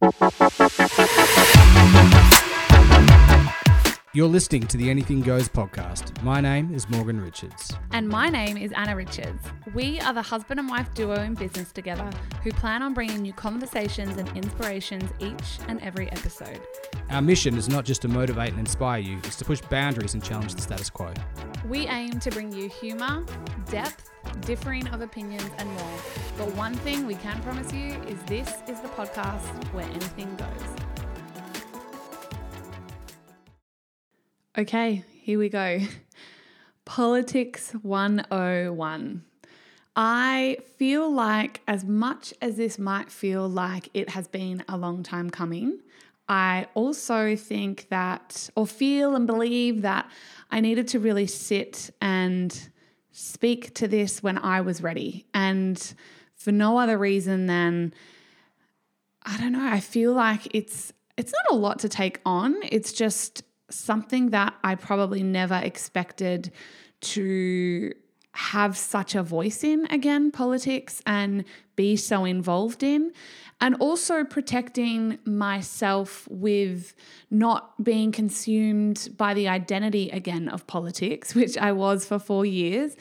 Thank you. You're listening to the Anything Goes podcast. My name is Morgan Richards. And my name is Anna Richards. We are the husband and wife duo in business together who plan on bringing you conversations and inspirations each and every episode. Our mission is not just to motivate and inspire you, it's to push boundaries and challenge the status quo. We aim to bring you humour, depth, differing of opinions, and more. But one thing we can promise you is this is the podcast where anything goes. Okay, here we go. Politics 101. I feel like, as much as this might feel like it has been a long time coming, I also think that, or feel and believe that I needed to really sit and speak to this when I was ready. And for no other reason than, I don't know, I feel like it's it's not a lot to take on. It's just something that I probably never expected to have such a voice in again, politics, and be so involved in. And also protecting myself with not being consumed by the identity again of politics, which I was for four years,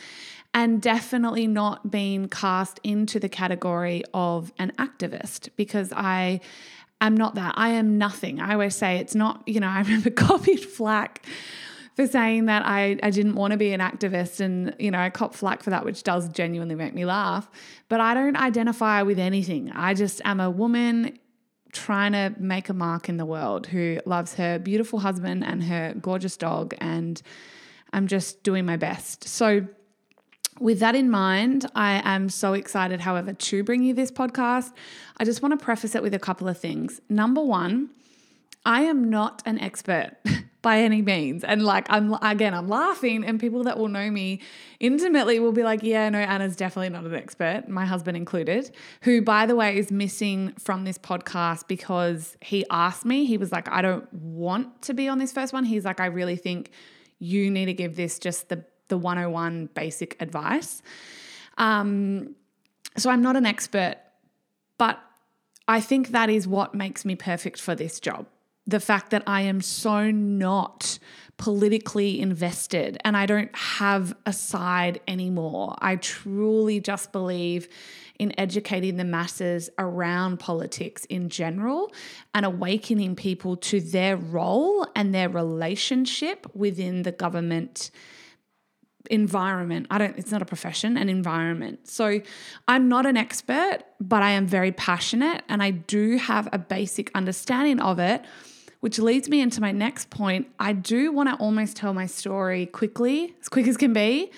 and definitely not being cast into the category of an activist because I I'm not that. I am nothing. I always say it's not, you know, I remember copied flack for saying that I, I didn't want to be an activist and, you know, I cop flack for that, which does genuinely make me laugh. But I don't identify with anything. I just am a woman trying to make a mark in the world who loves her beautiful husband and her gorgeous dog. And I'm just doing my best. So, with that in mind, I am so excited, however, to bring you this podcast. I just want to preface it with a couple of things. Number one, I am not an expert by any means. And like, I'm again, I'm laughing, and people that will know me intimately will be like, yeah, no, Anna's definitely not an expert, my husband included, who, by the way, is missing from this podcast because he asked me, he was like, I don't want to be on this first one. He's like, I really think you need to give this just the the 101 basic advice. Um, so I'm not an expert, but I think that is what makes me perfect for this job. The fact that I am so not politically invested and I don't have a side anymore. I truly just believe in educating the masses around politics in general and awakening people to their role and their relationship within the government environment. I don't, it's not a profession, an environment. So I'm not an expert, but I am very passionate and I do have a basic understanding of it, which leads me into my next point. I do want to almost tell my story quickly, as quick as can be.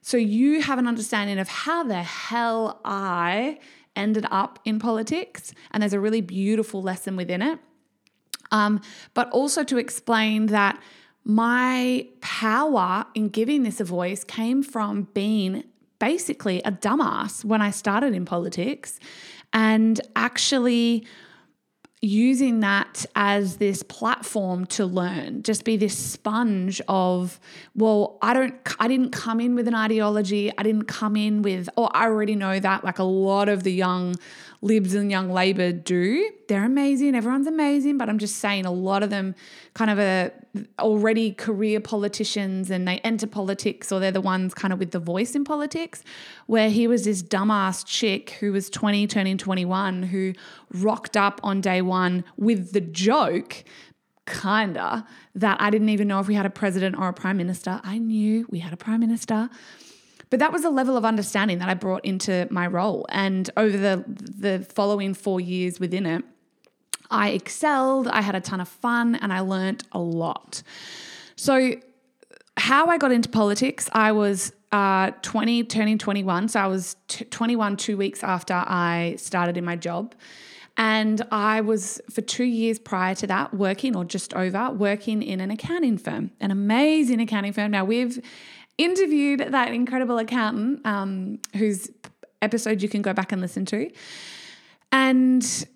So you have an understanding of how the hell I ended up in politics. And there's a really beautiful lesson within it. Um, but also to explain that my power in giving this a voice came from being basically a dumbass when I started in politics and actually using that as this platform to learn just be this sponge of well i don't i didn't come in with an ideology. I didn't come in with or i already know that like a lot of the young libs and young labor do they're amazing everyone's amazing but i'm just saying a lot of them kind of a already career politicians and they enter politics or they're the ones kind of with the voice in politics where he was this dumbass chick who was 20 turning 21 who rocked up on day one with the joke kinda that I didn't even know if we had a president or a prime minister. I knew we had a prime minister. But that was a level of understanding that I brought into my role. And over the the following 4 years within it, I excelled, I had a ton of fun, and I learnt a lot. So, how I got into politics, I was uh, 20, turning 21. So, I was t- 21 two weeks after I started in my job. And I was, for two years prior to that, working or just over, working in an accounting firm, an amazing accounting firm. Now, we've interviewed that incredible accountant um, whose episode you can go back and listen to. And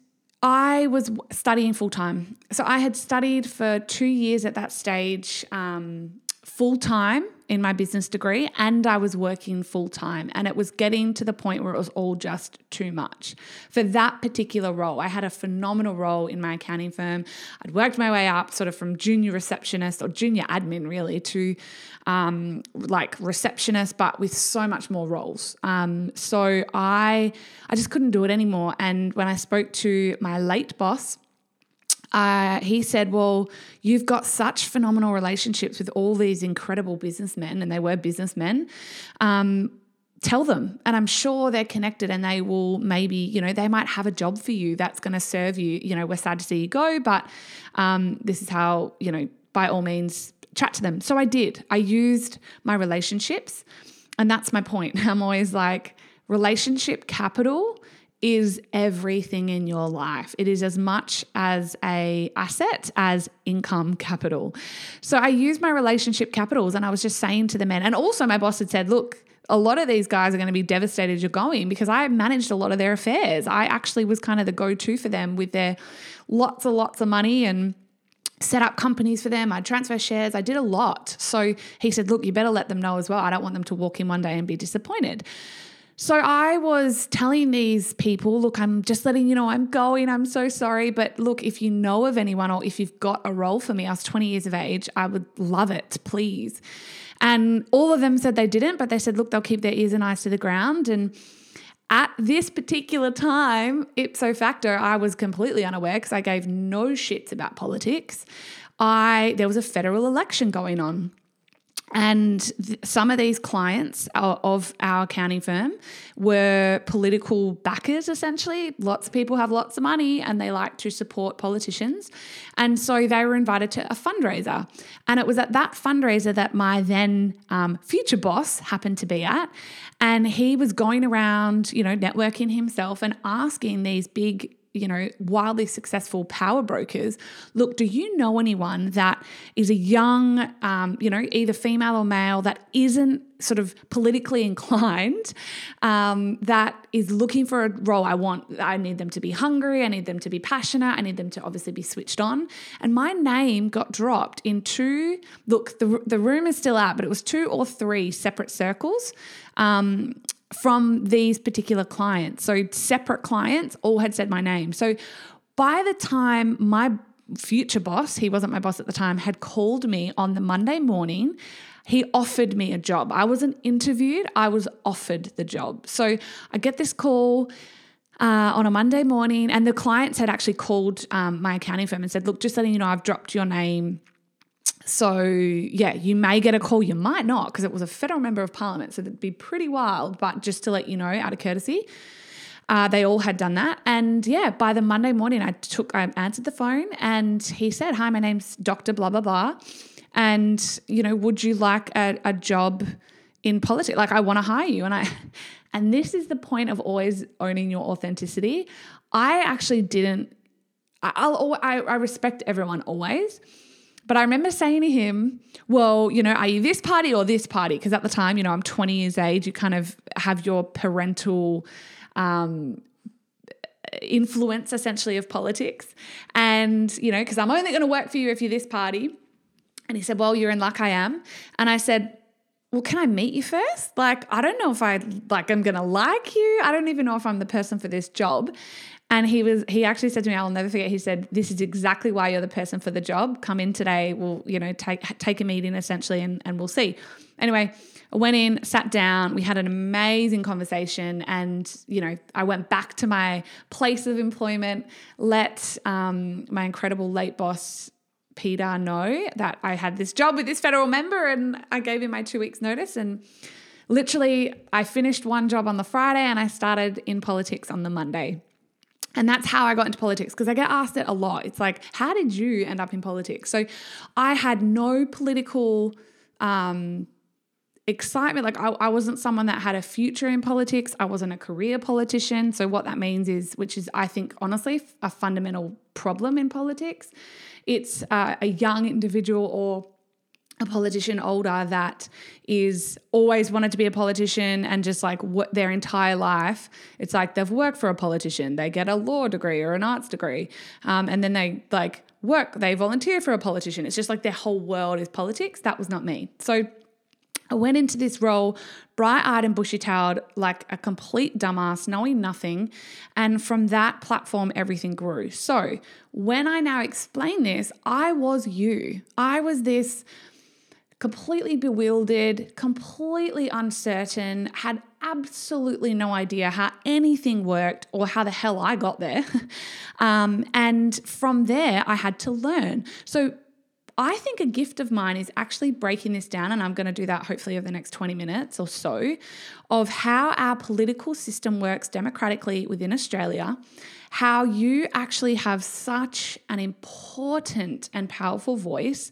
I was studying full time. So I had studied for two years at that stage um, full time in my business degree and I was working full time. And it was getting to the point where it was all just too much. For that particular role, I had a phenomenal role in my accounting firm. I'd worked my way up sort of from junior receptionist or junior admin really to um, like receptionist, but with so much more roles. Um, so I, I just couldn't do it anymore. And when I spoke to my late boss, uh, he said, Well, you've got such phenomenal relationships with all these incredible businessmen, and they were businessmen. Um, tell them. And I'm sure they're connected and they will maybe, you know, they might have a job for you that's going to serve you. You know, we're sad to see you go, but um, this is how, you know, by all means, chat to them. So I did. I used my relationships. And that's my point. I'm always like, relationship capital is everything in your life. It is as much as a asset as income capital. So I use my relationship capitals and I was just saying to the men and also my boss had said, look, a lot of these guys are going to be devastated you're going because I managed a lot of their affairs. I actually was kind of the go-to for them with their lots and lots of money and set up companies for them. I transfer shares. I did a lot. So he said, look, you better let them know as well. I don't want them to walk in one day and be disappointed. So I was telling these people, look, I'm just letting you know I'm going. I'm so sorry. But look, if you know of anyone or if you've got a role for me, I was 20 years of age, I would love it, please. And all of them said they didn't, but they said, look, they'll keep their ears and eyes to the ground. And at this particular time, ipso facto, I was completely unaware because I gave no shits about politics. I there was a federal election going on. And th- some of these clients of our accounting firm were political backers, essentially. Lots of people have lots of money and they like to support politicians. And so they were invited to a fundraiser. And it was at that fundraiser that my then um, future boss happened to be at. And he was going around, you know, networking himself and asking these big you know, wildly successful power brokers, look, do you know anyone that is a young, um, you know, either female or male that isn't sort of politically inclined, um, that is looking for a role? I want, I need them to be hungry, I need them to be passionate, I need them to obviously be switched on. And my name got dropped in two, look, the, the room is still out, but it was two or three separate circles. Um, from these particular clients. So separate clients all had said my name. So by the time my future boss, he wasn't my boss at the time, had called me on the Monday morning, he offered me a job. I wasn't interviewed, I was offered the job. So I get this call. Uh, on a Monday morning, and the clients had actually called um, my accounting firm and said, Look, just letting you know, I've dropped your name so, yeah, you may get a call, you might not, because it was a federal member of parliament. So, that'd be pretty wild. But just to let you know, out of courtesy, uh, they all had done that. And yeah, by the Monday morning, I took, I answered the phone and he said, Hi, my name's Dr. Blah, blah, blah. And, you know, would you like a, a job in politics? Like, I want to hire you. And I, and this is the point of always owning your authenticity. I actually didn't, I'll, I, I respect everyone always. But I remember saying to him, well, you know, are you this party or this party? Because at the time, you know, I'm 20 years age, you kind of have your parental um, influence essentially of politics. And, you know, because I'm only going to work for you if you're this party. And he said, well, you're in luck, I am. And I said, well, can I meet you first? Like, I don't know if I like I'm gonna like you. I don't even know if I'm the person for this job. And he was he actually said to me, I'll never forget, he said, This is exactly why you're the person for the job. Come in today, we'll, you know, take take a meeting essentially and, and we'll see. Anyway, I went in, sat down, we had an amazing conversation, and you know, I went back to my place of employment, let um, my incredible late boss Peter know that I had this job with this federal member, and I gave him my two weeks notice and literally I finished one job on the Friday and I started in politics on the Monday. And that's how I got into politics because I get asked it a lot. It's like, how did you end up in politics? So I had no political um, excitement. Like, I, I wasn't someone that had a future in politics. I wasn't a career politician. So, what that means is, which is, I think, honestly, a fundamental problem in politics, it's uh, a young individual or a politician older that is always wanted to be a politician and just like what their entire life it's like they've worked for a politician they get a law degree or an arts degree um, and then they like work, they volunteer for a politician. It's just like their whole world is politics. That was not me. So I went into this role bright eyed and bushy tailed, like a complete dumbass, knowing nothing. And from that platform, everything grew. So when I now explain this, I was you. I was this completely bewildered, completely uncertain, had absolutely no idea how anything worked or how the hell I got there. um, and from there, I had to learn. So I think a gift of mine is actually breaking this down, and I'm going to do that hopefully over the next 20 minutes or so, of how our political system works democratically within Australia, how you actually have such an important and powerful voice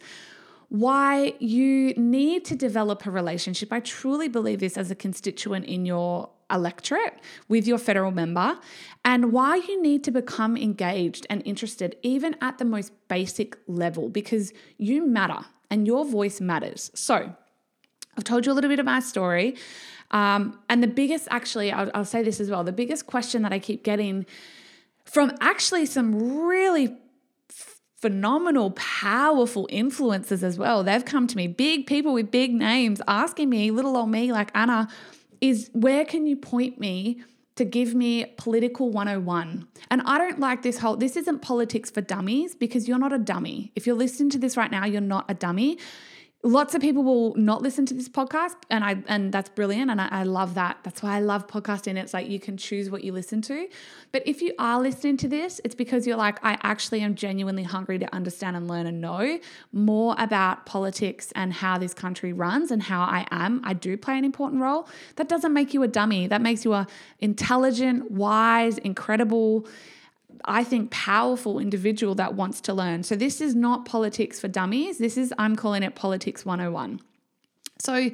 why you need to develop a relationship. I truly believe this as a constituent in your electorate with your federal member, and why you need to become engaged and interested, even at the most basic level, because you matter and your voice matters. So, I've told you a little bit of my story. Um, and the biggest, actually, I'll, I'll say this as well the biggest question that I keep getting from actually some really phenomenal, powerful influencers as well. They've come to me, big people with big names, asking me, little old me, like Anna, is where can you point me to give me political 101? And I don't like this whole, this isn't politics for dummies because you're not a dummy. If you're listening to this right now, you're not a dummy lots of people will not listen to this podcast and i and that's brilliant and I, I, love that. That's why i love podcasting. It's like you can choose what you listen to. But if you are listening to this it's because you're like i actually am genuinely hungry to understand and learn and know more about politics and how this country runs and how i am. I do play an important role. That doesn't make you a dummy. That makes you a intelligent wise incredible I think, powerful individual that wants to learn. So, this is not politics for dummies. This is, I'm calling it politics 101. So,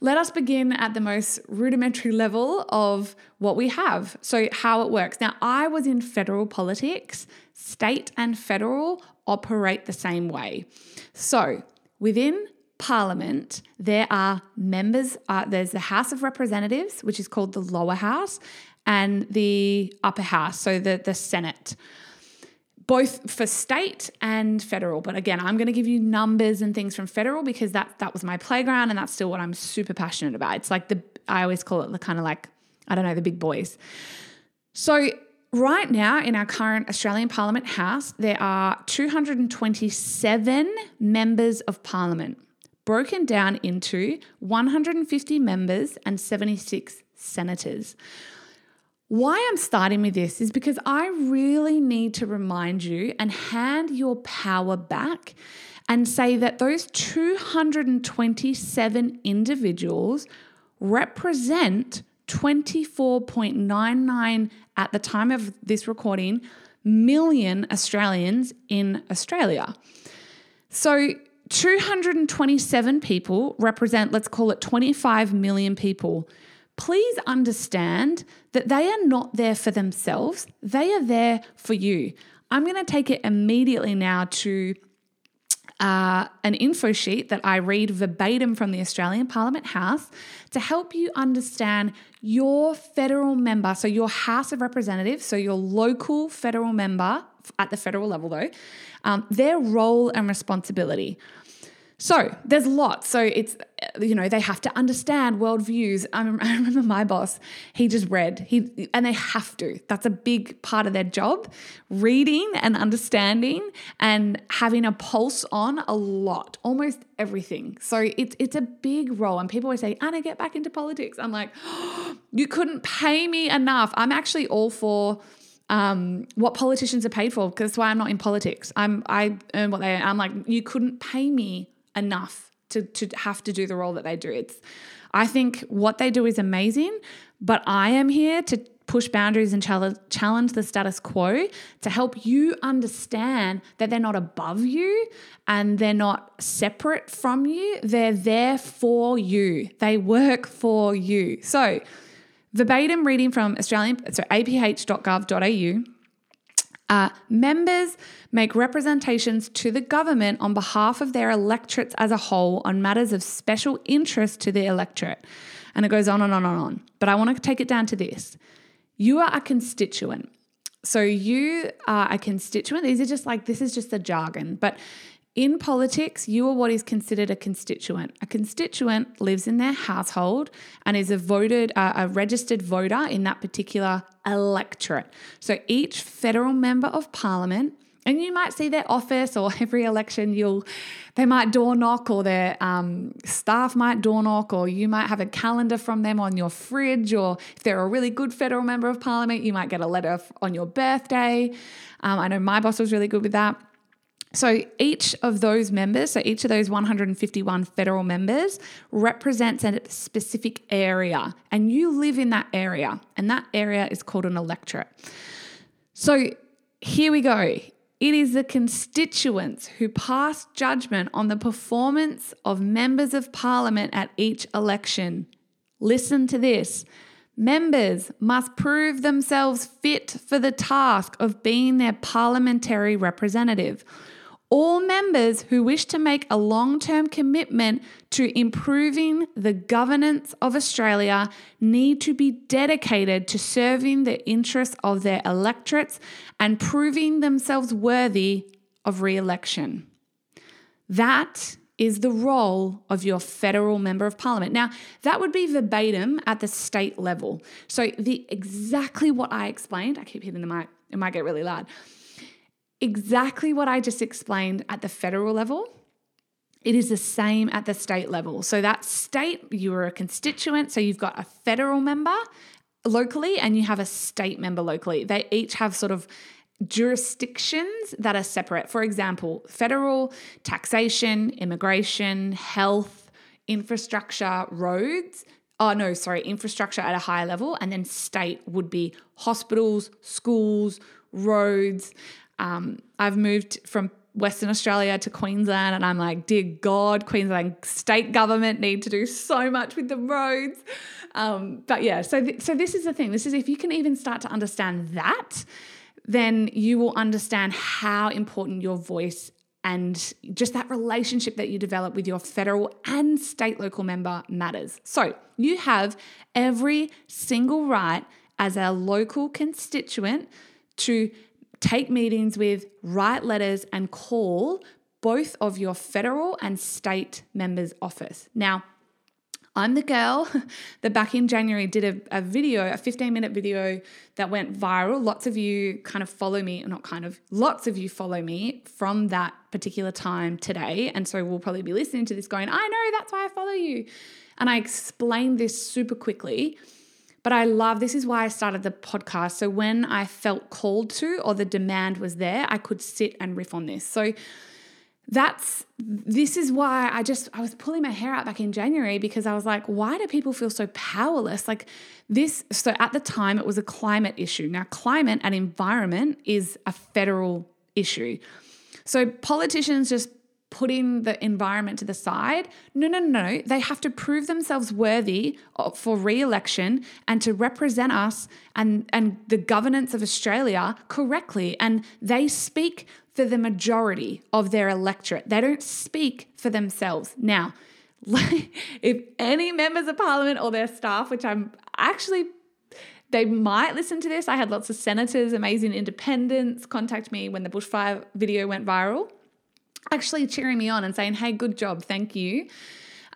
let us begin at the most rudimentary level of what we have. So, how it works. Now, I was in federal politics, state and federal operate the same way. So, within Parliament, there are members, uh, there's the House of Representatives, which is called the lower house, and the upper house, so the, the Senate, both for state and federal. But again, I'm going to give you numbers and things from federal because that that was my playground and that's still what I'm super passionate about. It's like the I always call it the kind of like I don't know the big boys. So right now in our current Australian Parliament House, there are 227 members of Parliament, broken down into 150 members and 76 senators. Why I'm starting with this is because I really need to remind you and hand your power back and say that those 227 individuals represent 24.99 at the time of this recording million Australians in Australia. So 227 people represent, let's call it 25 million people please understand that they are not there for themselves, they are there for you. I'm going to take it immediately now to uh, an info sheet that I read verbatim from the Australian Parliament House to help you understand your federal member, so your House of Representatives, so your local federal member at the federal level, though, um, their role and responsibility. So there's lots. So it's, you know, they have to understand worldviews. I remember my boss, he just read, he, and they have to. That's a big part of their job, reading and understanding and having a pulse on a lot, almost everything. So it's, it's a big role. And people always say, Anna, get back into politics. I'm like, oh, you couldn't pay me enough. I'm actually all for um, what politicians are paid for because that's why I'm not in politics. I'm I earn what they. I'm like you couldn't pay me enough to, to have to do the role that they do. It's I think what they do is amazing, but I am here to push boundaries and challenge the status quo to help you understand that they're not above you and they're not separate from you. They're there for you. They work for you. So, verbatim reading from Australian so aph.gov.au uh, members make representations to the government on behalf of their electorates as a whole on matters of special interest to the electorate. And it goes on and on and on. But I want to take it down to this you are a constituent. So you are a constituent. These are just like, this is just the jargon. But in politics, you are what is considered a constituent. A constituent lives in their household and is a voted, uh, a registered voter in that particular electorate. So each federal member of parliament and you might see their office or every election you'll they might door knock or their um, staff might door knock or you might have a calendar from them on your fridge or if they're a really good federal member of parliament you might get a letter on your birthday um, i know my boss was really good with that so each of those members, so each of those 151 federal members represents a specific area, and you live in that area, and that area is called an electorate. So here we go. It is the constituents who pass judgment on the performance of members of parliament at each election. Listen to this. Members must prove themselves fit for the task of being their parliamentary representative. All members who wish to make a long term commitment to improving the governance of Australia need to be dedicated to serving the interests of their electorates and proving themselves worthy of re election. That is the role of your federal member of parliament. Now, that would be verbatim at the state level. So, the exactly what I explained, I keep hitting the mic, it might get really loud exactly what I just explained at the federal level. It is the same at the state level. So, that state, you are a constituent, so you've got a federal member locally and you have a state member locally. They each have sort of jurisdictions that are separate. For example, federal taxation, immigration, health, infrastructure, roads. Oh, no, sorry, infrastructure at a higher level. And then state would be hospitals, schools, roads, um, I've moved from Western Australia to Queensland, and I'm like, dear God, Queensland state government need to do so much with the roads. Um, but yeah, so th- so this is the thing. This is if you can even start to understand that, then you will understand how important your voice and just that relationship that you develop with your federal and state local member matters. So you have every single right as a local constituent to take meetings with, write letters, and call both of your federal and state members' office. Now, I'm the girl that back in January did a, a, video, a 15 minute video that went viral. Lots of you kind of follow me, not kind of, lots of you follow me from that particular time today. And so we'll probably be listening to this going, I know, that's why I follow you. And I explained this super quickly. But I love this is why I started the podcast. So when I felt called to or the demand was there, I could sit and riff on this. So that's this is why I just I was pulling my hair out back in January because I was like, why do people feel so powerless? Like this so at the time it was a climate issue. Now climate and environment is a federal issue. So politicians just putting the environment to the side. No, no, no. They have to prove themselves worthy for re-election and to represent us and, and the governance of Australia correctly. And they speak for the majority of their electorate. They don't speak for themselves. Now, if any members of parliament or their staff, which I'm actually they might listen to this. I had lots of senators, amazing independents contact me when the bushfire video went viral actually cheering me on and saying, hey, good job, thank you.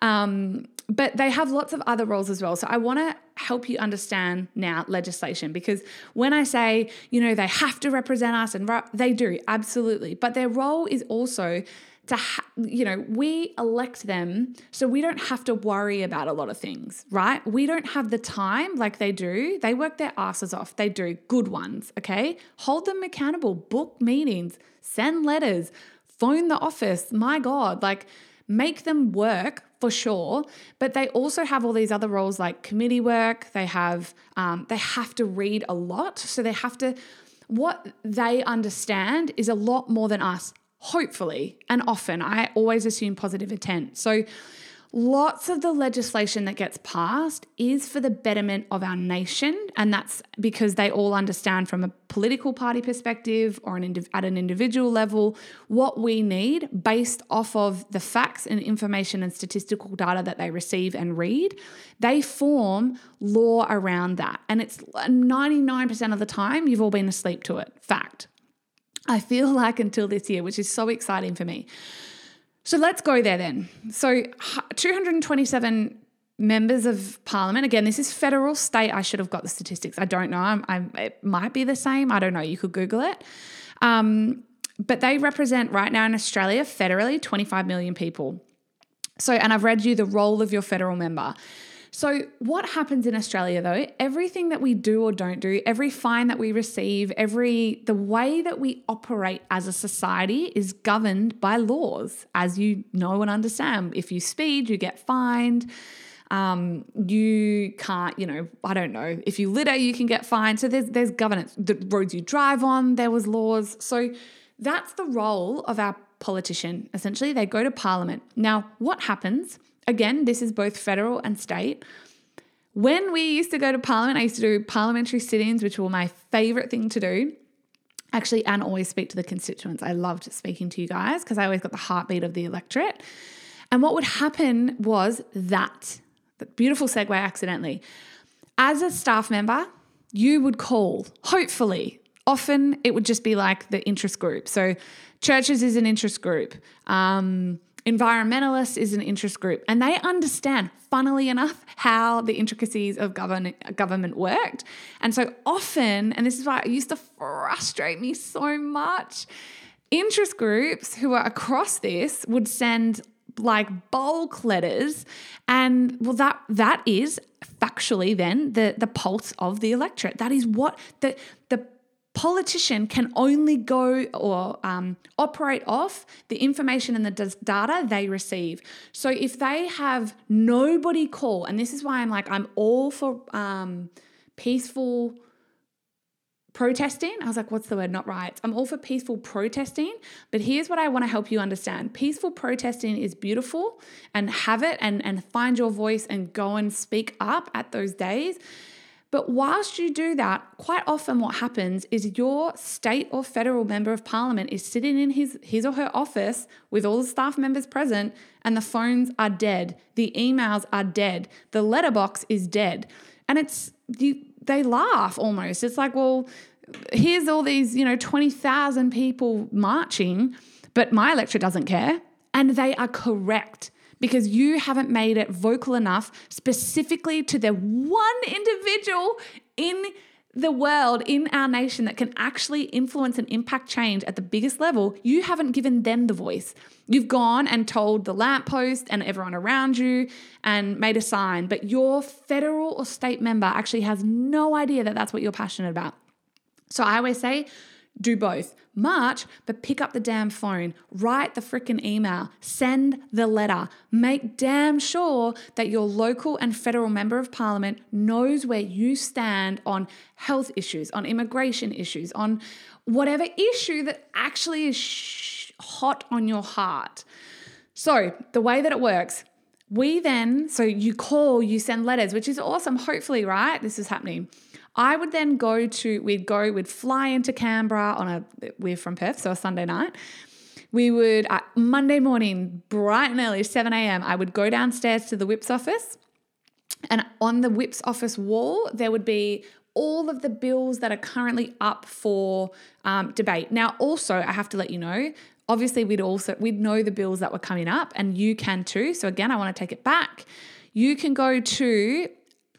Um, but they have lots of other roles as well. So I want to help you understand now legislation because when I say, you know, they have to represent us and they do, absolutely. But their role is also to, ha- you know, we elect them so we don't have to worry about a lot of things, right? We don't have the time like they do. They work their asses off. They do good ones, okay? Hold them accountable, book meetings, send letters, phone the office. My God, like make them work for sure. But they also have all these other roles like committee work. They have um, they have to read a lot, so they have to. What they understand is a lot more than us. Hopefully, and often I always assume positive intent. So lots of the legislation that gets passed is for the betterment of our nation. And that's because they all understand from a political party perspective or an indiv- at an individual level what we need based off of the facts and information and statistical data that they receive and read. They form law around that. And it's 99% of the time, you've all been asleep to it. Fact. I feel like until this year, which is so exciting for me. So let's go there then. So 227 members of parliament. Again, this is federal, state. I should have got the statistics. I don't know. I'm, I'm, it might be the same. I don't know. You could Google it. Um, but they represent right now in Australia, federally, 25 million people. So, and I've read you the role of your federal member. So, what happens in Australia though? Everything that we do or don't do, every fine that we receive, every the way that we operate as a society is governed by laws, as you know and understand. If you speed, you get fined. Um, you can't, you know, I don't know. If you litter, you can get fined. So there's there's governance. The roads you drive on, there was laws. So that's the role of our politician. Essentially, they go to parliament. Now, what happens? Again, this is both federal and state. When we used to go to parliament, I used to do parliamentary sit ins, which were my favorite thing to do. Actually, and always speak to the constituents. I loved speaking to you guys because I always got the heartbeat of the electorate. And what would happen was that, the beautiful segue accidentally, as a staff member, you would call, hopefully, often it would just be like the interest group. So, churches is an interest group. Um, Environmentalists is an interest group, and they understand, funnily enough, how the intricacies of govern- government worked. And so often, and this is why it used to frustrate me so much, interest groups who are across this would send like bulk letters and well that that is factually then the the pulse of the electorate that is what the the politician can only go or um, operate off the information and the data they receive. So if they have nobody call, and this is why I'm like, I'm all for um, peaceful protesting. I was like, what's the word? Not right. I'm all for peaceful protesting, but here's what I want to help you understand. Peaceful protesting is beautiful and have it and, and find your voice and go and speak up at those days. But whilst you do that, quite often what happens is your state or federal member of parliament is sitting in his, his or her office with all the staff members present, and the phones are dead, the emails are dead, the letterbox is dead. And it's you they laugh almost. It's like, well, here's all these, you know, 20,000 people marching, but my electorate doesn't care. And they are correct because you haven't made it vocal enough specifically to the one individual in the world, in our nation that can actually influence and impact change at the biggest level. You haven't given them the voice. You've gone and told the lamppost and everyone around you and made a sign, but your federal or state member actually has no idea that that's what you're passionate about. So I always say, do both. March, but pick up the damn phone, write the freaking email, send the letter. Make damn sure that your local and federal member of parliament knows where you stand on health issues, on immigration issues, on whatever issue that actually is sh- hot on your heart. So, the way that it works, we then, so you call, you send letters, which is awesome. Hopefully, right? This is happening. I would then go to, we'd go, we'd fly into Canberra on a, we're from Perth, so a Sunday night. We would, uh, Monday morning, bright and early, 7 a.m., I would go downstairs to the whip's office. And on the whip's office wall, there would be all of the bills that are currently up for um, debate. Now, also, I have to let you know, obviously, we'd also we'd know the bills that were coming up, and you can too. So again, I want to take it back. You can go to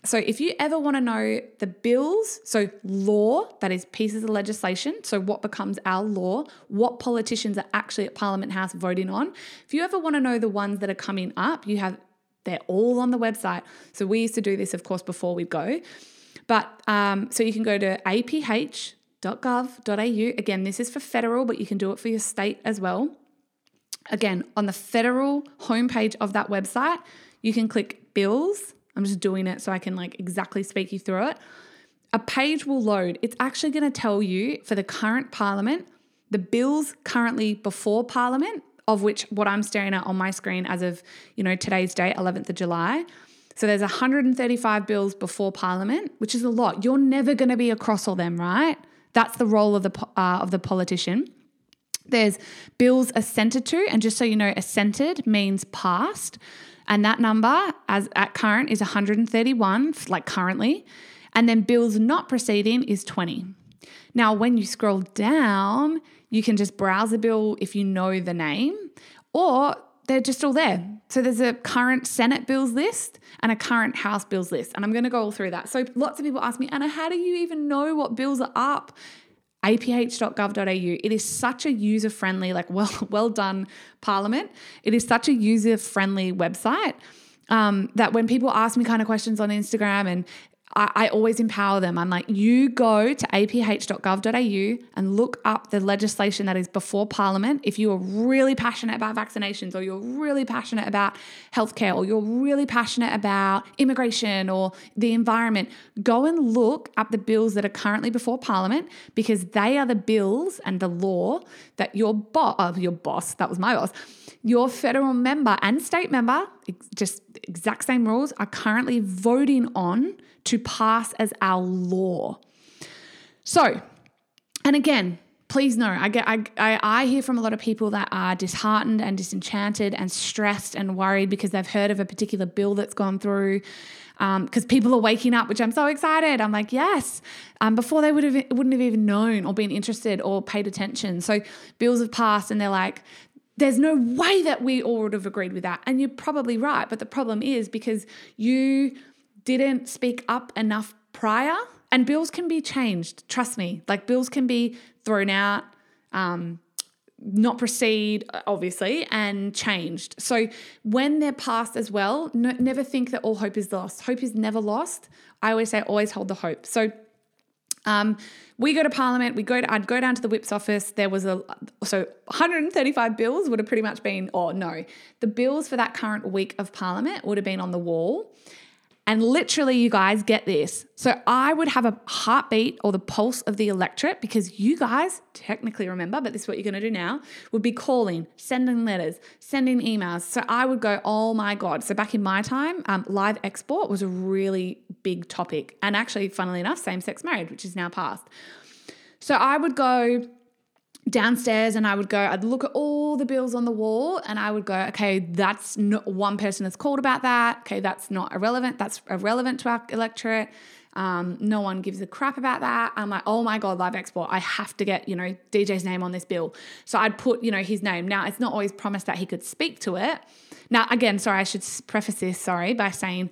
so, if you ever want to know the bills, so law, that is pieces of legislation, so what becomes our law, what politicians are actually at Parliament House voting on, if you ever want to know the ones that are coming up, you have they're all on the website. So, we used to do this, of course, before we go. But um, so you can go to aph.gov.au. Again, this is for federal, but you can do it for your state as well. Again, on the federal homepage of that website, you can click bills I'm just doing it so I can like exactly speak you through it. A page will load. It's actually going to tell you for the current parliament, the bills currently before parliament of which what I'm staring at on my screen as of, you know, today's date, 11th of July. So there's 135 bills before Parliament, which is a lot. You're never going to be across all them, right? That's the role of the uh, of the politician. There's bills assented to, and just so you know, assented means passed, and that number as at current is 131, like currently, and then bills not proceeding is 20. Now, when you scroll down, you can just browse a bill if you know the name, or they're just all there. So there's a current Senate bills list and a current House bills list. And I'm going to go all through that. So lots of people ask me, Anna, how do you even know what bills are up? aph.gov.au. It is such a user friendly, like well, well done, Parliament. It is such a user friendly website. Um, that when people ask me kind of questions on Instagram and I, I always empower them. I'm like, you go to aph.gov.au and look up the legislation that is before Parliament. If you are really passionate about vaccinations, or you're really passionate about healthcare, or you're really passionate about immigration or the environment, go and look up the bills that are currently before Parliament because they are the bills and the law that your boss, uh, your boss, that was my boss, your federal member and state member, just exact same rules, are currently voting on to pass as our law. So, and again, please know, I get I, I, hear from a lot of people that are disheartened and disenchanted and stressed and worried because they've heard of a particular bill that's gone through. Because um, people are waking up, which I'm so excited. I'm like, yes. Um, before they would have wouldn't have even known or been interested or paid attention. So bills have passed, and they're like, there's no way that we all would have agreed with that. And you're probably right. But the problem is because you didn't speak up enough prior. And bills can be changed. Trust me. Like bills can be thrown out, um, not proceed, obviously, and changed. So when they're passed as well, never think that all hope is lost. Hope is never lost. I always say, always hold the hope. So um, we go to Parliament. We go. To, I'd go down to the Whip's office. There was a so 135 bills would have pretty much been. Or no, the bills for that current week of Parliament would have been on the wall, and literally, you guys get this. So I would have a heartbeat or the pulse of the electorate because you guys technically remember, but this is what you're going to do now, would be calling, sending letters, sending emails. So I would go, oh my God. So back in my time, um, live export was a really big topic. And actually, funnily enough, same sex marriage, which is now passed. So I would go, downstairs and I would go, I'd look at all the bills on the wall and I would go, okay, that's not one person has called about that. Okay, that's not irrelevant. That's irrelevant to our electorate. Um, no one gives a crap about that. I'm like, oh my God, live export. I have to get, you know, DJ's name on this bill. So I'd put, you know, his name. Now, it's not always promised that he could speak to it. Now, again, sorry, I should preface this, sorry, by saying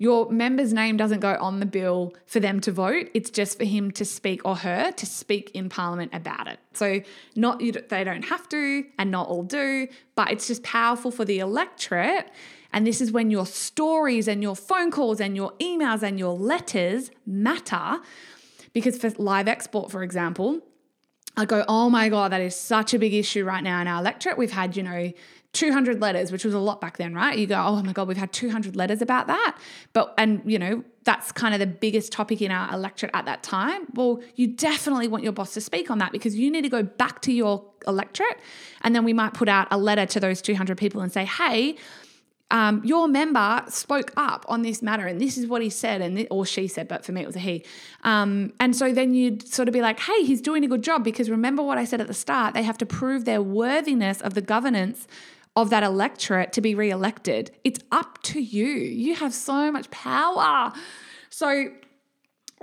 your member's name doesn't go on the bill for them to vote. It's just for him to speak or her to speak in Parliament about it. So not they don't have to, and not all do, but it's just powerful for the electorate. And this is when your stories and your phone calls and your emails and your letters matter. Because for live export, for example, I go, oh my God, that is such a big issue right now in our electorate. We've had, you know, 200 letters, which was a lot back then, right? You go, oh my God, we've had 200 letters about that. But, and, you know, that's kind of the biggest topic in our electorate at that time. Well, you definitely want your boss to speak on that because you need to go back to your electorate. And then we might put out a letter to those 200 people and say, hey, um, your member spoke up on this matter and this is what he said and th- or she said but for me it was a he um, and so then you'd sort of be like hey he's doing a good job because remember what i said at the start they have to prove their worthiness of the governance of that electorate to be re-elected. It's up to you. You have so much power. So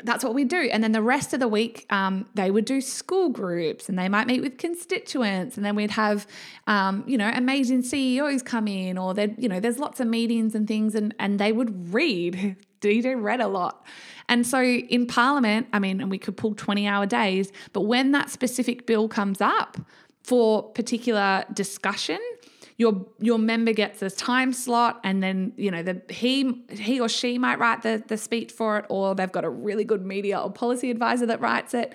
that's what we do. And then the rest of the week, um, they would do school groups and they might meet with constituents. And then we'd have, um, you know, amazing CEOs come in, or they you know, there's lots of meetings and things, and, and they would read. DJ read a lot. And so in Parliament, I mean, and we could pull 20 hour days, but when that specific bill comes up for particular discussion, your your member gets a time slot and then you know the he he or she might write the the speech for it or they've got a really good media or policy advisor that writes it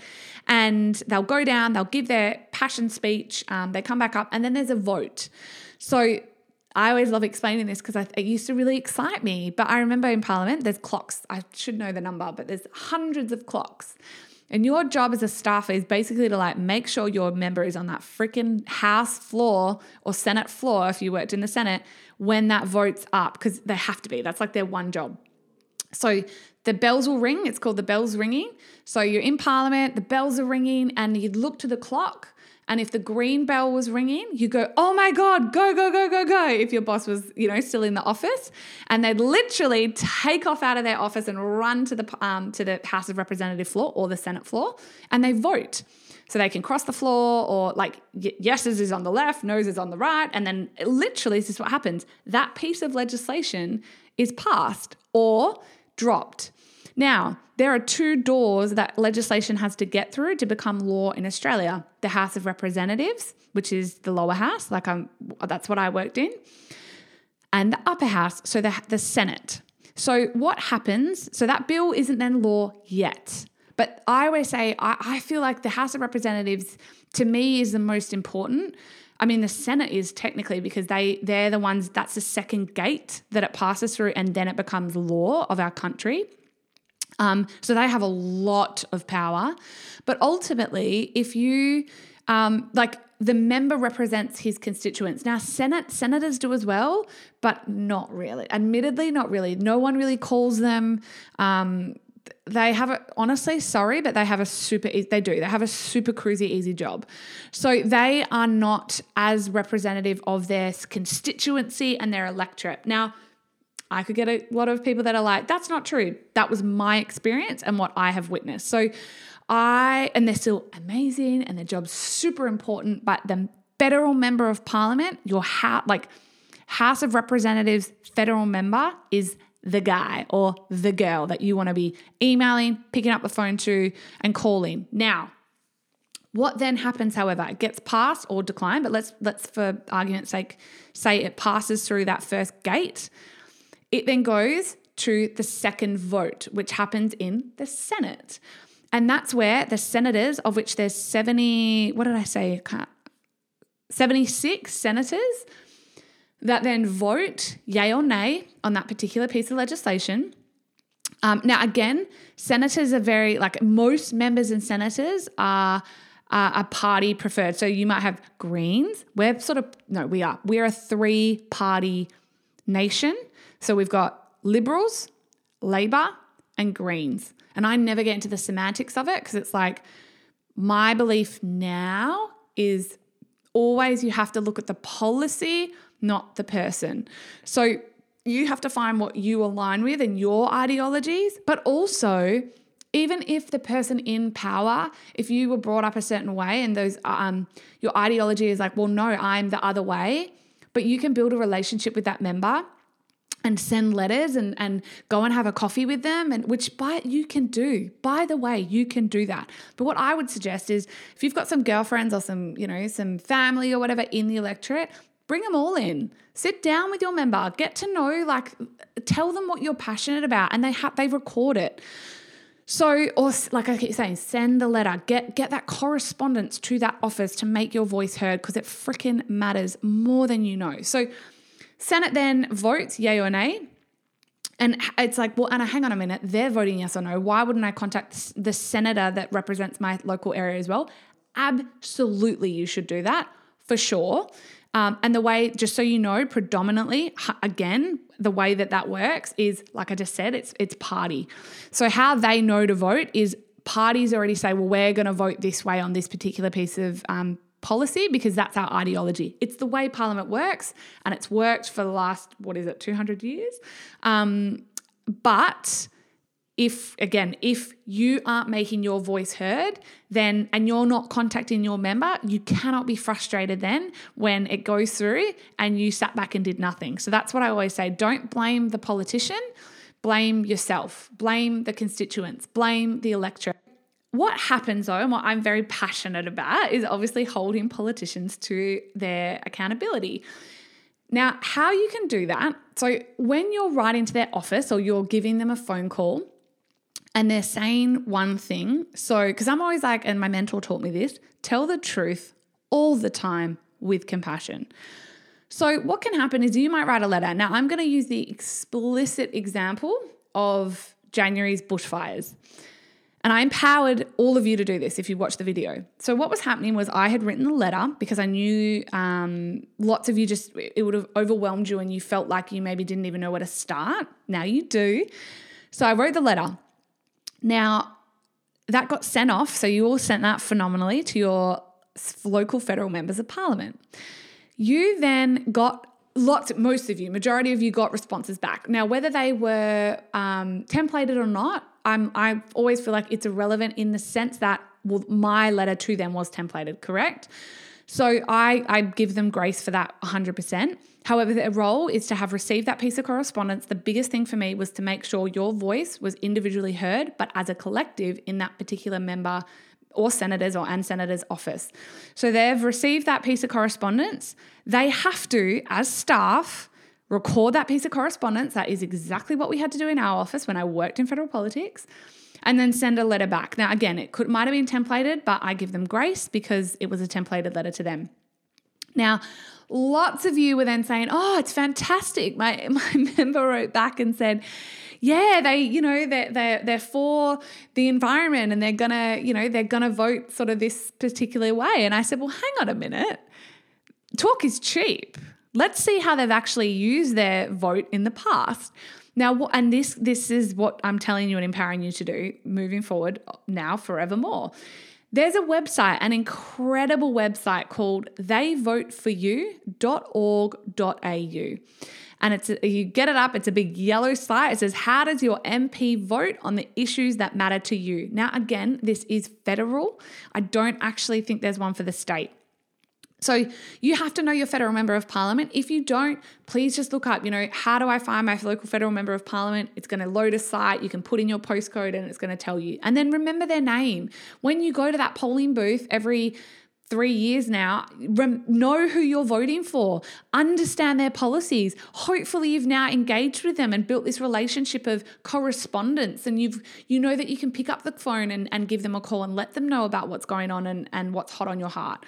and they'll go down they'll give their passion speech um, they come back up and then there's a vote so I always love explaining this because it used to really excite me. But I remember in Parliament, there's clocks. I should know the number, but there's hundreds of clocks. And your job as a staffer is basically to like make sure your member is on that freaking House floor or Senate floor if you worked in the Senate when that vote's up because they have to be. That's like their one job. So the bells will ring. It's called the bells ringing. So you're in Parliament, the bells are ringing, and you look to the clock. And if the green bell was ringing, you go, oh my God, go, go, go, go, go. If your boss was, you know, still in the office. And they'd literally take off out of their office and run to the, um, to the House of Representative floor or the Senate floor and they vote. So they can cross the floor or like yeses is on the left, noes is on the right. And then literally, this is what happens. That piece of legislation is passed or dropped. Now, there are two doors that legislation has to get through to become law in Australia the House of Representatives, which is the lower house, like I'm, that's what I worked in, and the upper house, so the, the Senate. So, what happens? So, that bill isn't then law yet. But I always say, I, I feel like the House of Representatives to me is the most important. I mean, the Senate is technically because they they're the ones that's the second gate that it passes through, and then it becomes law of our country. Um, so they have a lot of power. But ultimately, if you um, like the member represents his constituents. Now, Senate senators do as well, but not really. Admittedly, not really. No one really calls them. Um, they have a honestly sorry but they have a super they do they have a super cruisy easy job so they are not as representative of their constituency and their electorate now I could get a lot of people that are like, that's not true. That was my experience and what I have witnessed. So I, and they're still amazing and their job's super important, but the federal member of parliament, your house, like House of Representatives federal member is the guy or the girl that you want to be emailing, picking up the phone to, and calling. Now, what then happens, however, it gets passed or declined, but let's let's for argument's sake say it passes through that first gate. It then goes to the second vote, which happens in the Senate. And that's where the senators, of which there's 70, what did I say? 76 senators that then vote yay or nay on that particular piece of legislation. Um, now, again, senators are very, like most members and senators are, are party preferred. So you might have Greens. We're sort of, no, we are. We're a three party nation. So we've got Liberals, Labor, and Greens. And I never get into the semantics of it because it's like my belief now is always you have to look at the policy, not the person. So you have to find what you align with and your ideologies, but also even if the person in power, if you were brought up a certain way and those um your ideology is like, well, no, I'm the other way, but you can build a relationship with that member and send letters and, and go and have a coffee with them and which by you can do. By the way you can do that. But what i would suggest is if you've got some girlfriends or some you know some family or whatever in the electorate bring them all in. Sit down with your member. Get to know like tell them what you're passionate about and they have they record it. So, or like I keep saying, send the letter, get get that correspondence to that office to make your voice heard because it freaking matters more than you know. So, Senate then votes yay or nay. And it's like, well, Anna, hang on a minute. They're voting yes or no. Why wouldn't I contact the senator that represents my local area as well? Absolutely, you should do that for sure. Um, and the way, just so you know, predominantly, again, the way that that works is, like I just said, it's it's party. So how they know to vote is parties already say, well, we're going to vote this way on this particular piece of um, policy because that's our ideology. It's the way Parliament works, and it's worked for the last, what is it, 200 years? Um, but if, again, if you aren't making your voice heard, then, and you're not contacting your member, you cannot be frustrated then when it goes through and you sat back and did nothing. So that's what I always say don't blame the politician, blame yourself, blame the constituents, blame the electorate. What happens though, and what I'm very passionate about, is obviously holding politicians to their accountability. Now, how you can do that, so when you're writing to their office or you're giving them a phone call and they're saying one thing, so because I'm always like, and my mentor taught me this tell the truth all the time with compassion. So, what can happen is you might write a letter. Now, I'm going to use the explicit example of January's bushfires. And I empowered all of you to do this if you watch the video. So, what was happening was I had written the letter because I knew um, lots of you just, it would have overwhelmed you and you felt like you maybe didn't even know where to start. Now you do. So, I wrote the letter. Now, that got sent off. So, you all sent that phenomenally to your local federal members of parliament. You then got lots, most of you, majority of you got responses back. Now, whether they were um, templated or not, I'm, I always feel like it's irrelevant in the sense that well, my letter to them was templated, correct? So I, I give them grace for that 100%. However, their role is to have received that piece of correspondence. The biggest thing for me was to make sure your voice was individually heard, but as a collective in that particular member or senators or and senators office. So they've received that piece of correspondence. They have to, as staff, record that piece of correspondence. That is exactly what we had to do in our office when I worked in federal politics. And then send a letter back. Now, again, it could might have been templated, but I give them grace because it was a templated letter to them. Now, lots of you were then saying, "Oh, it's fantastic." My my member wrote back and said, yeah, they, you know, they're, they're, they're for the environment and they're gonna, you know, they're gonna vote sort of this particular way. And I said, well, hang on a minute. Talk is cheap. Let's see how they've actually used their vote in the past. Now, and this this is what I'm telling you and empowering you to do moving forward now forevermore. There's a website, an incredible website called theyvoteforyou.org.au and it's you get it up. It's a big yellow site. It says, "How does your MP vote on the issues that matter to you?" Now, again, this is federal. I don't actually think there's one for the state. So you have to know your federal member of parliament. If you don't, please just look up, you know, how do I find my local federal member of parliament? It's going to load a site. You can put in your postcode and it's going to tell you. And then remember their name. When you go to that polling booth every three years now, rem- know who you're voting for, understand their policies. Hopefully, you've now engaged with them and built this relationship of correspondence, and you've you know that you can pick up the phone and, and give them a call and let them know about what's going on and, and what's hot on your heart.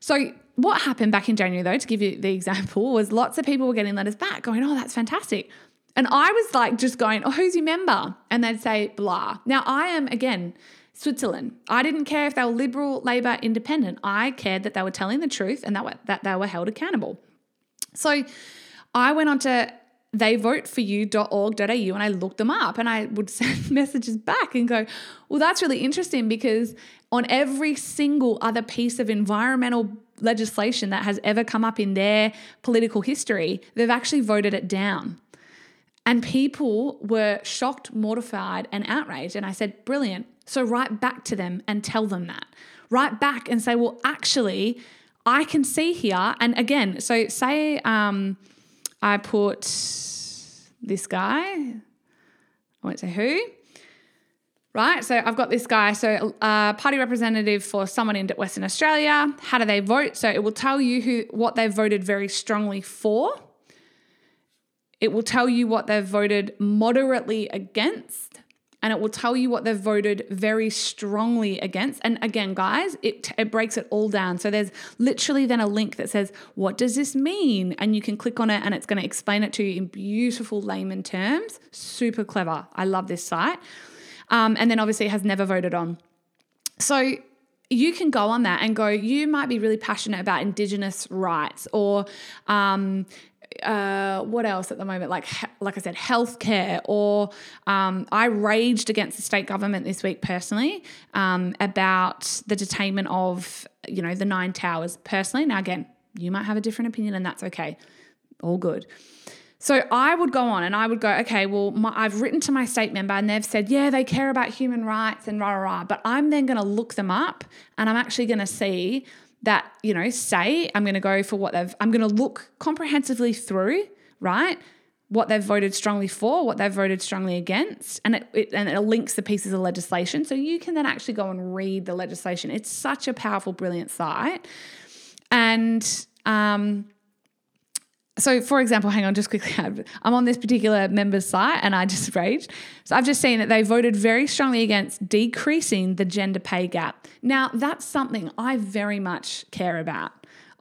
So, what happened back in January, though, to give you the example, was lots of people were getting letters back going, Oh, that's fantastic. And I was like, just going, Oh, who's your member? And they'd say, blah. Now, I am, again, Switzerland. I didn't care if they were liberal, Labor, independent. I cared that they were telling the truth and that, that they were held accountable. So I went on to theyvoteforyou.org.au and I looked them up and I would send messages back and go, well, that's really interesting because on every single other piece of environmental legislation that has ever come up in their political history, they've actually voted it down. And people were shocked, mortified, and outraged. And I said, brilliant. So write back to them and tell them that. Write back and say, well, actually, I can see here. And again, so say um, I put this guy, I won't say who, right? So I've got this guy, so uh, party representative for someone in Western Australia. How do they vote? So it will tell you who what they've voted very strongly for. It will tell you what they've voted moderately against and it will tell you what they've voted very strongly against. And again, guys, it, it breaks it all down. So there's literally then a link that says, What does this mean? And you can click on it and it's going to explain it to you in beautiful layman terms. Super clever. I love this site. Um, and then obviously has never voted on. So you can go on that and go, you might be really passionate about Indigenous rights or um, uh, what else at the moment? Like, like I said, healthcare. Or um, I raged against the state government this week personally um, about the detainment of, you know, the nine towers. Personally, now again, you might have a different opinion, and that's okay. All good. So I would go on and I would go, okay, well, my, I've written to my state member and they've said, yeah, they care about human rights and rah, rah, rah. But I'm then going to look them up and I'm actually going to see that, you know, say I'm going to go for what they've, I'm going to look comprehensively through, right? What they've voted strongly for, what they've voted strongly against, and it, it, and it links the pieces of legislation. So you can then actually go and read the legislation. It's such a powerful, brilliant site. And um, so for example, hang on just quickly, I'm on this particular member's site and I just raged. So I've just seen that they voted very strongly against decreasing the gender pay gap. Now, that's something I very much care about,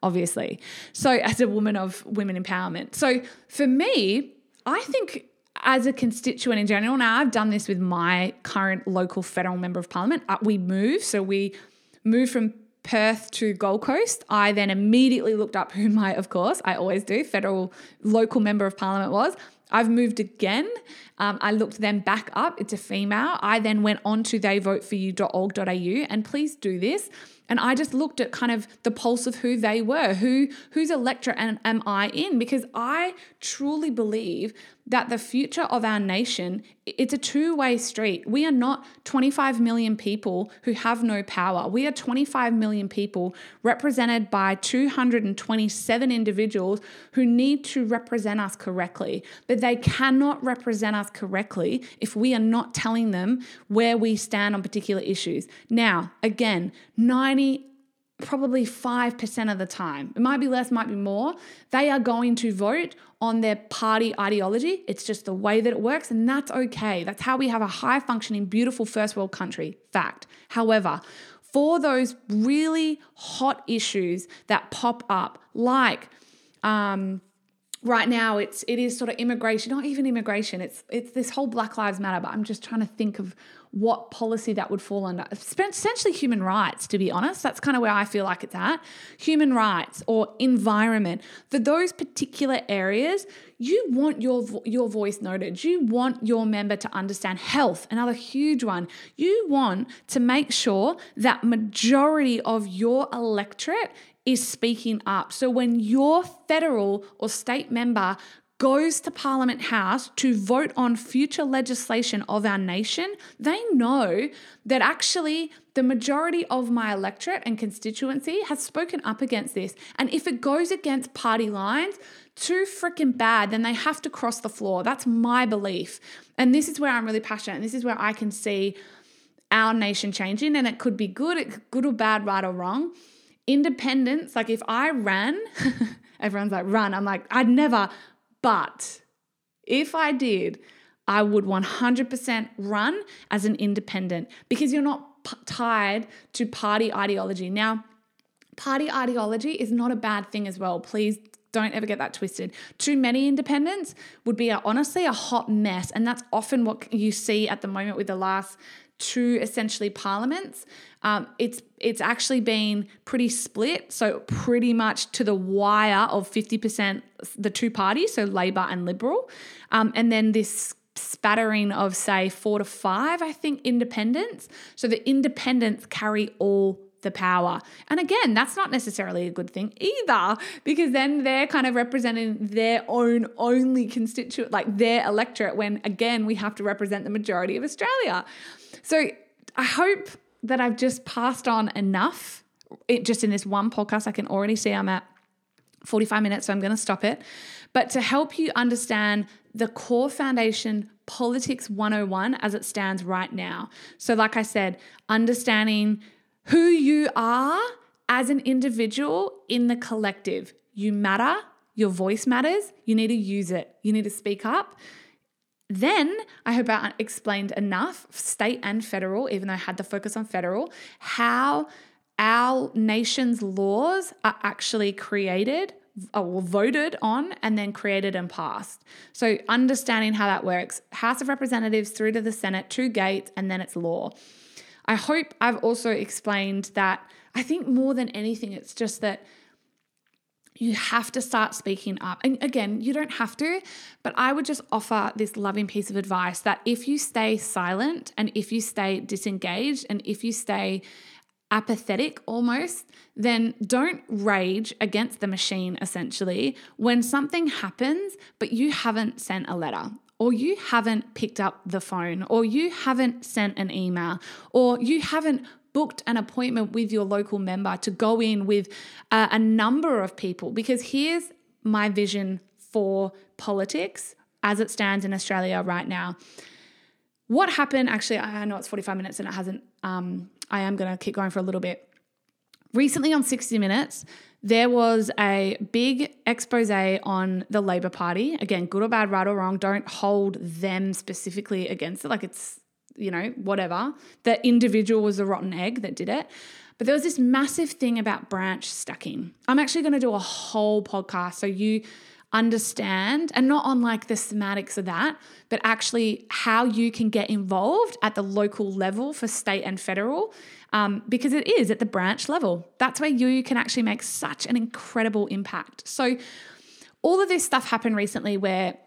obviously. So as a woman of women empowerment. So for me, I think as a constituent in general. Now, I've done this with my current local federal member of parliament. Uh, we move, so we move from Perth to Gold Coast. I then immediately looked up who my, of course, I always do, federal local member of parliament was. I've moved again. Um, I looked them back up. It's a female. I then went on to theyvoteforyou.org.au and please do this. And I just looked at kind of the pulse of who they were, who whose electorate am I in? Because I truly believe that the future of our nation it's a two-way street. We are not 25 million people who have no power. We are 25 million people represented by 227 individuals who need to represent us correctly. But they cannot represent us correctly if we are not telling them where we stand on particular issues. Now, again, 90 probably 5% of the time, it might be less, might be more, they are going to vote on their party ideology. It's just the way that it works, and that's okay. That's how we have a high functioning, beautiful first world country. Fact. However, for those really hot issues that pop up, like um, right now it's it is sort of immigration not even immigration it's it's this whole black lives matter but i'm just trying to think of what policy that would fall under. Essentially, human rights, to be honest. That's kind of where I feel like it's at. Human rights or environment. For those particular areas, you want your, your voice noted. You want your member to understand health, another huge one. You want to make sure that majority of your electorate is speaking up. So when your federal or state member goes to Parliament House to vote on future legislation of our nation, they know that actually the majority of my electorate and constituency has spoken up against this. And if it goes against party lines, too freaking bad, then they have to cross the floor. That's my belief. And this is where I'm really passionate. And this is where I can see our nation changing. And it could be good, good or bad, right or wrong. Independence, like if I ran, everyone's like, run. I'm like, I'd never but if I did, I would 100% run as an independent because you're not p- tied to party ideology. Now, party ideology is not a bad thing as well. Please don't ever get that twisted. Too many independents would be a, honestly a hot mess. And that's often what you see at the moment with the last two essentially parliaments. Um, it's it's actually been pretty split, so pretty much to the wire of fifty percent the two parties, so Labor and Liberal, um, and then this spattering of say four to five, I think, independents. So the independents carry all the power. And again, that's not necessarily a good thing either, because then they're kind of representing their own only constituent, like their electorate, when again, we have to represent the majority of Australia. So I hope that I've just passed on enough. It, just in this one podcast, I can already see I'm at 45 minutes, so I'm going to stop it. But to help you understand the core foundation politics 101 as it stands right now. So, like I said, understanding who you are as an individual in the collective. You matter, your voice matters, you need to use it, you need to speak up. Then I hope I explained enough, state and federal, even though I had the focus on federal, how our nation's laws are actually created uh, or voted on and then created and passed. So understanding how that works, House of Representatives through to the Senate, two gates, and then it's law. I hope I've also explained that I think more than anything, it's just that you have to start speaking up. And again, you don't have to, but I would just offer this loving piece of advice that if you stay silent and if you stay disengaged and if you stay apathetic almost, then don't rage against the machine essentially when something happens, but you haven't sent a letter. Or you haven't picked up the phone, or you haven't sent an email, or you haven't booked an appointment with your local member to go in with a, a number of people. Because here's my vision for politics as it stands in Australia right now. What happened? Actually, I know it's 45 minutes and it hasn't, um, I am going to keep going for a little bit. Recently on 60 Minutes, there was a big expose on the Labor Party. Again, good or bad, right or wrong, don't hold them specifically against it. Like it's you know, whatever. The individual was the rotten egg that did it. But there was this massive thing about branch stacking. I'm actually going to do a whole podcast. So you, understand and not on like the semantics of that, but actually how you can get involved at the local level for state and federal. Um, because it is at the branch level. That's where you can actually make such an incredible impact. So, all of this stuff happened recently where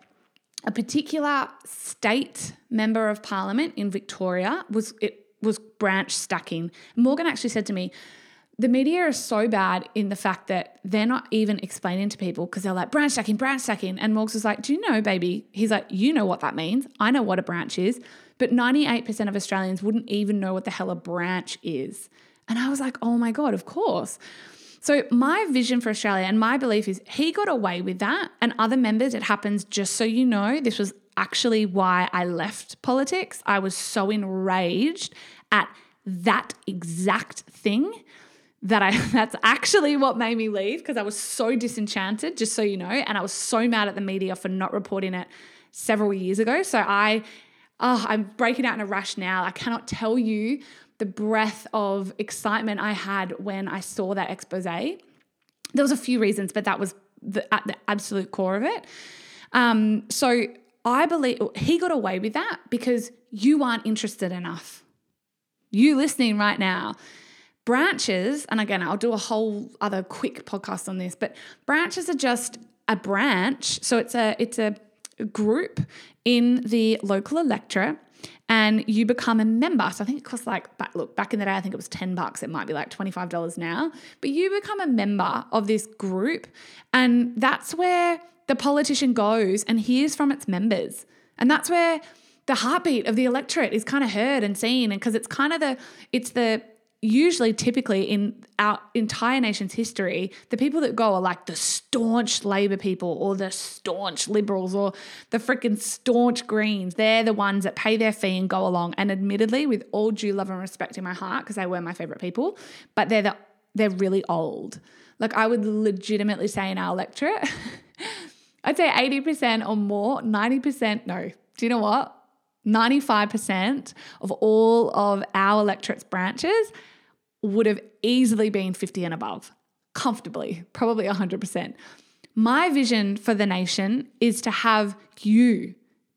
a particular state member of parliament in Victoria was it was branch stacking. Morgan actually said to me, the media is so bad in the fact that they're not even explaining to people because they're like branch stacking, branch stacking. And Morgs was like, Do you know, baby? He's like, You know what that means. I know what a branch is. But 98% of Australians wouldn't even know what the hell a branch is. And I was like, Oh my God, of course. So, my vision for Australia and my belief is he got away with that. And other members, it happens just so you know, this was actually why I left politics. I was so enraged at that exact thing that I that's actually what made me leave because I was so disenchanted, just so you know, and I was so mad at the media for not reporting it several years ago. So I oh, I'm breaking out in a rush now. I cannot tell you the breath of excitement I had when I saw that expose. There was a few reasons, but that was the, at the absolute core of it. Um, so I believe he got away with that because you aren't interested enough. You listening right now branches, and again, I'll do a whole other quick podcast on this, but branches are just a branch. So it's a it's a group in the local electorate and you become a member. So I think it costs like look back in the day, I think it was ten bucks. It might be like twenty five dollars now. But you become a member of this group, and that's where the politician goes and hears from its members, and that's where the heartbeat of the electorate is kind of heard and seen, and because it's kind of the it's the usually typically in our entire nation's history the people that go are like the staunch labor people or the staunch liberals or the freaking staunch greens. They're the ones that pay their fee and go along. And admittedly with all due love and respect in my heart because they were my favorite people but they're the they're really old. Like i would legitimately say in our electorate i'd say 80% or more 90% no. Do you know what 95% of all of our electorate's branches would have easily been 50 and above, comfortably, probably 100%. My vision for the nation is to have you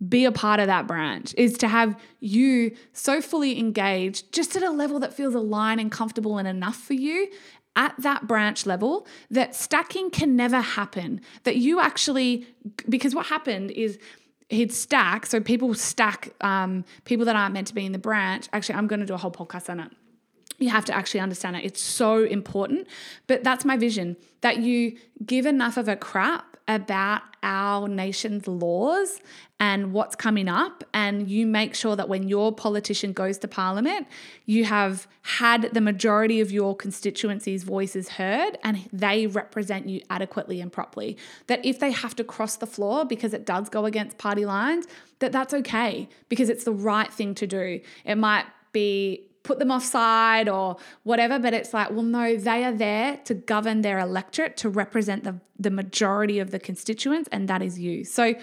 be a part of that branch, is to have you so fully engaged, just at a level that feels aligned and comfortable and enough for you at that branch level that stacking can never happen. That you actually, because what happened is, he'd stack. So people stack um, people that aren't meant to be in the branch. Actually, I'm going to do a whole podcast on it. You have to actually understand it. It's so important. But that's my vision that you give enough of a crap about our nation's laws and what's coming up, and you make sure that when your politician goes to parliament, you have had the majority of your constituency's voices heard and they represent you adequately and properly. That if they have to cross the floor because it does go against party lines, that that's okay because it's the right thing to do. It might be put them offside or whatever, but it's like, well, no, they are there to govern their electorate, to represent the, the majority of the constituents, and that is you. So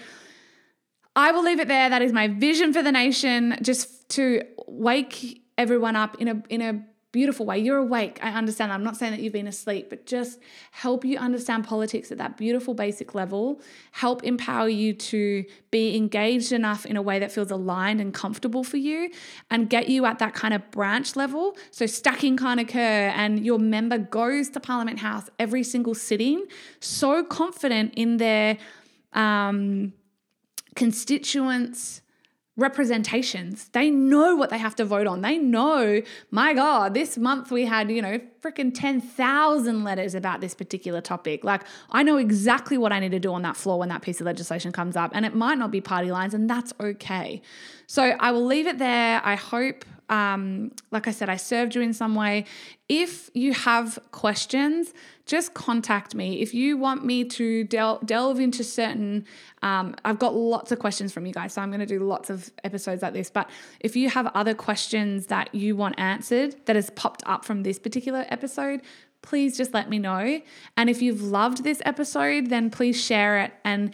I will leave it there. That is my vision for the nation, just to wake everyone up in a in a beautiful way. You're awake. I understand. I'm not saying that you've been asleep, but just help you understand politics at that beautiful basic level, help empower you to be engaged enough in a way that feels aligned and comfortable for you, and get you at that kind of branch level. So stacking can occur, and your member goes to Parliament House every single sitting, so confident in their um, constituents' representations. They know what they have to vote on. They know, my God, this month we had, you know, freaking 10,000 letters about this particular topic. Like, I know exactly what I need to do on that floor when that piece of legislation comes up, and it might not be party lines, and that's okay. So I will leave it there. I hope, um, like I said, I served you in some way. If you have questions, just contact me. If you want me to del- delve into certain, um, I've got lots of questions from you guys, so I'm going to do lots of episodes like this. But if you have other questions that you want answered that has popped up from this particular episode, please just let me know. And if you've loved this episode, then please share it. And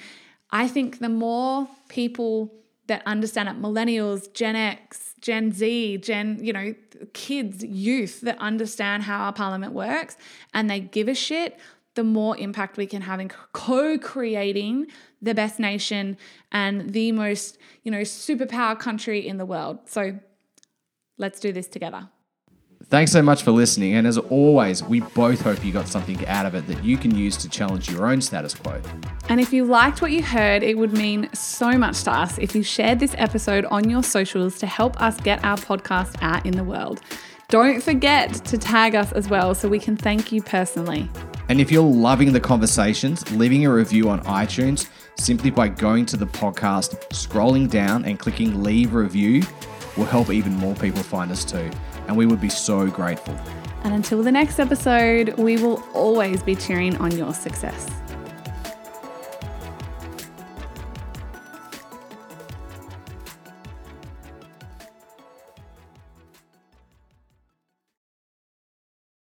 I think the more people that understand it, millennials, Gen X, Gen Z, Gen, you know, kids, youth that understand how our parliament works and they give a shit, the more impact we can have in co creating the best nation and the most, you know, superpower country in the world. So let's do this together. Thanks so much for listening. And as always, we both hope you got something out of it that you can use to challenge your own status quo. And if you liked what you heard, it would mean so much to us if you shared this episode on your socials to help us get our podcast out in the world. Don't forget to tag us as well so we can thank you personally. And if you're loving the conversations, leaving a review on iTunes simply by going to the podcast, scrolling down, and clicking leave review will help even more people find us too. And we would be so grateful. And until the next episode, we will always be cheering on your success.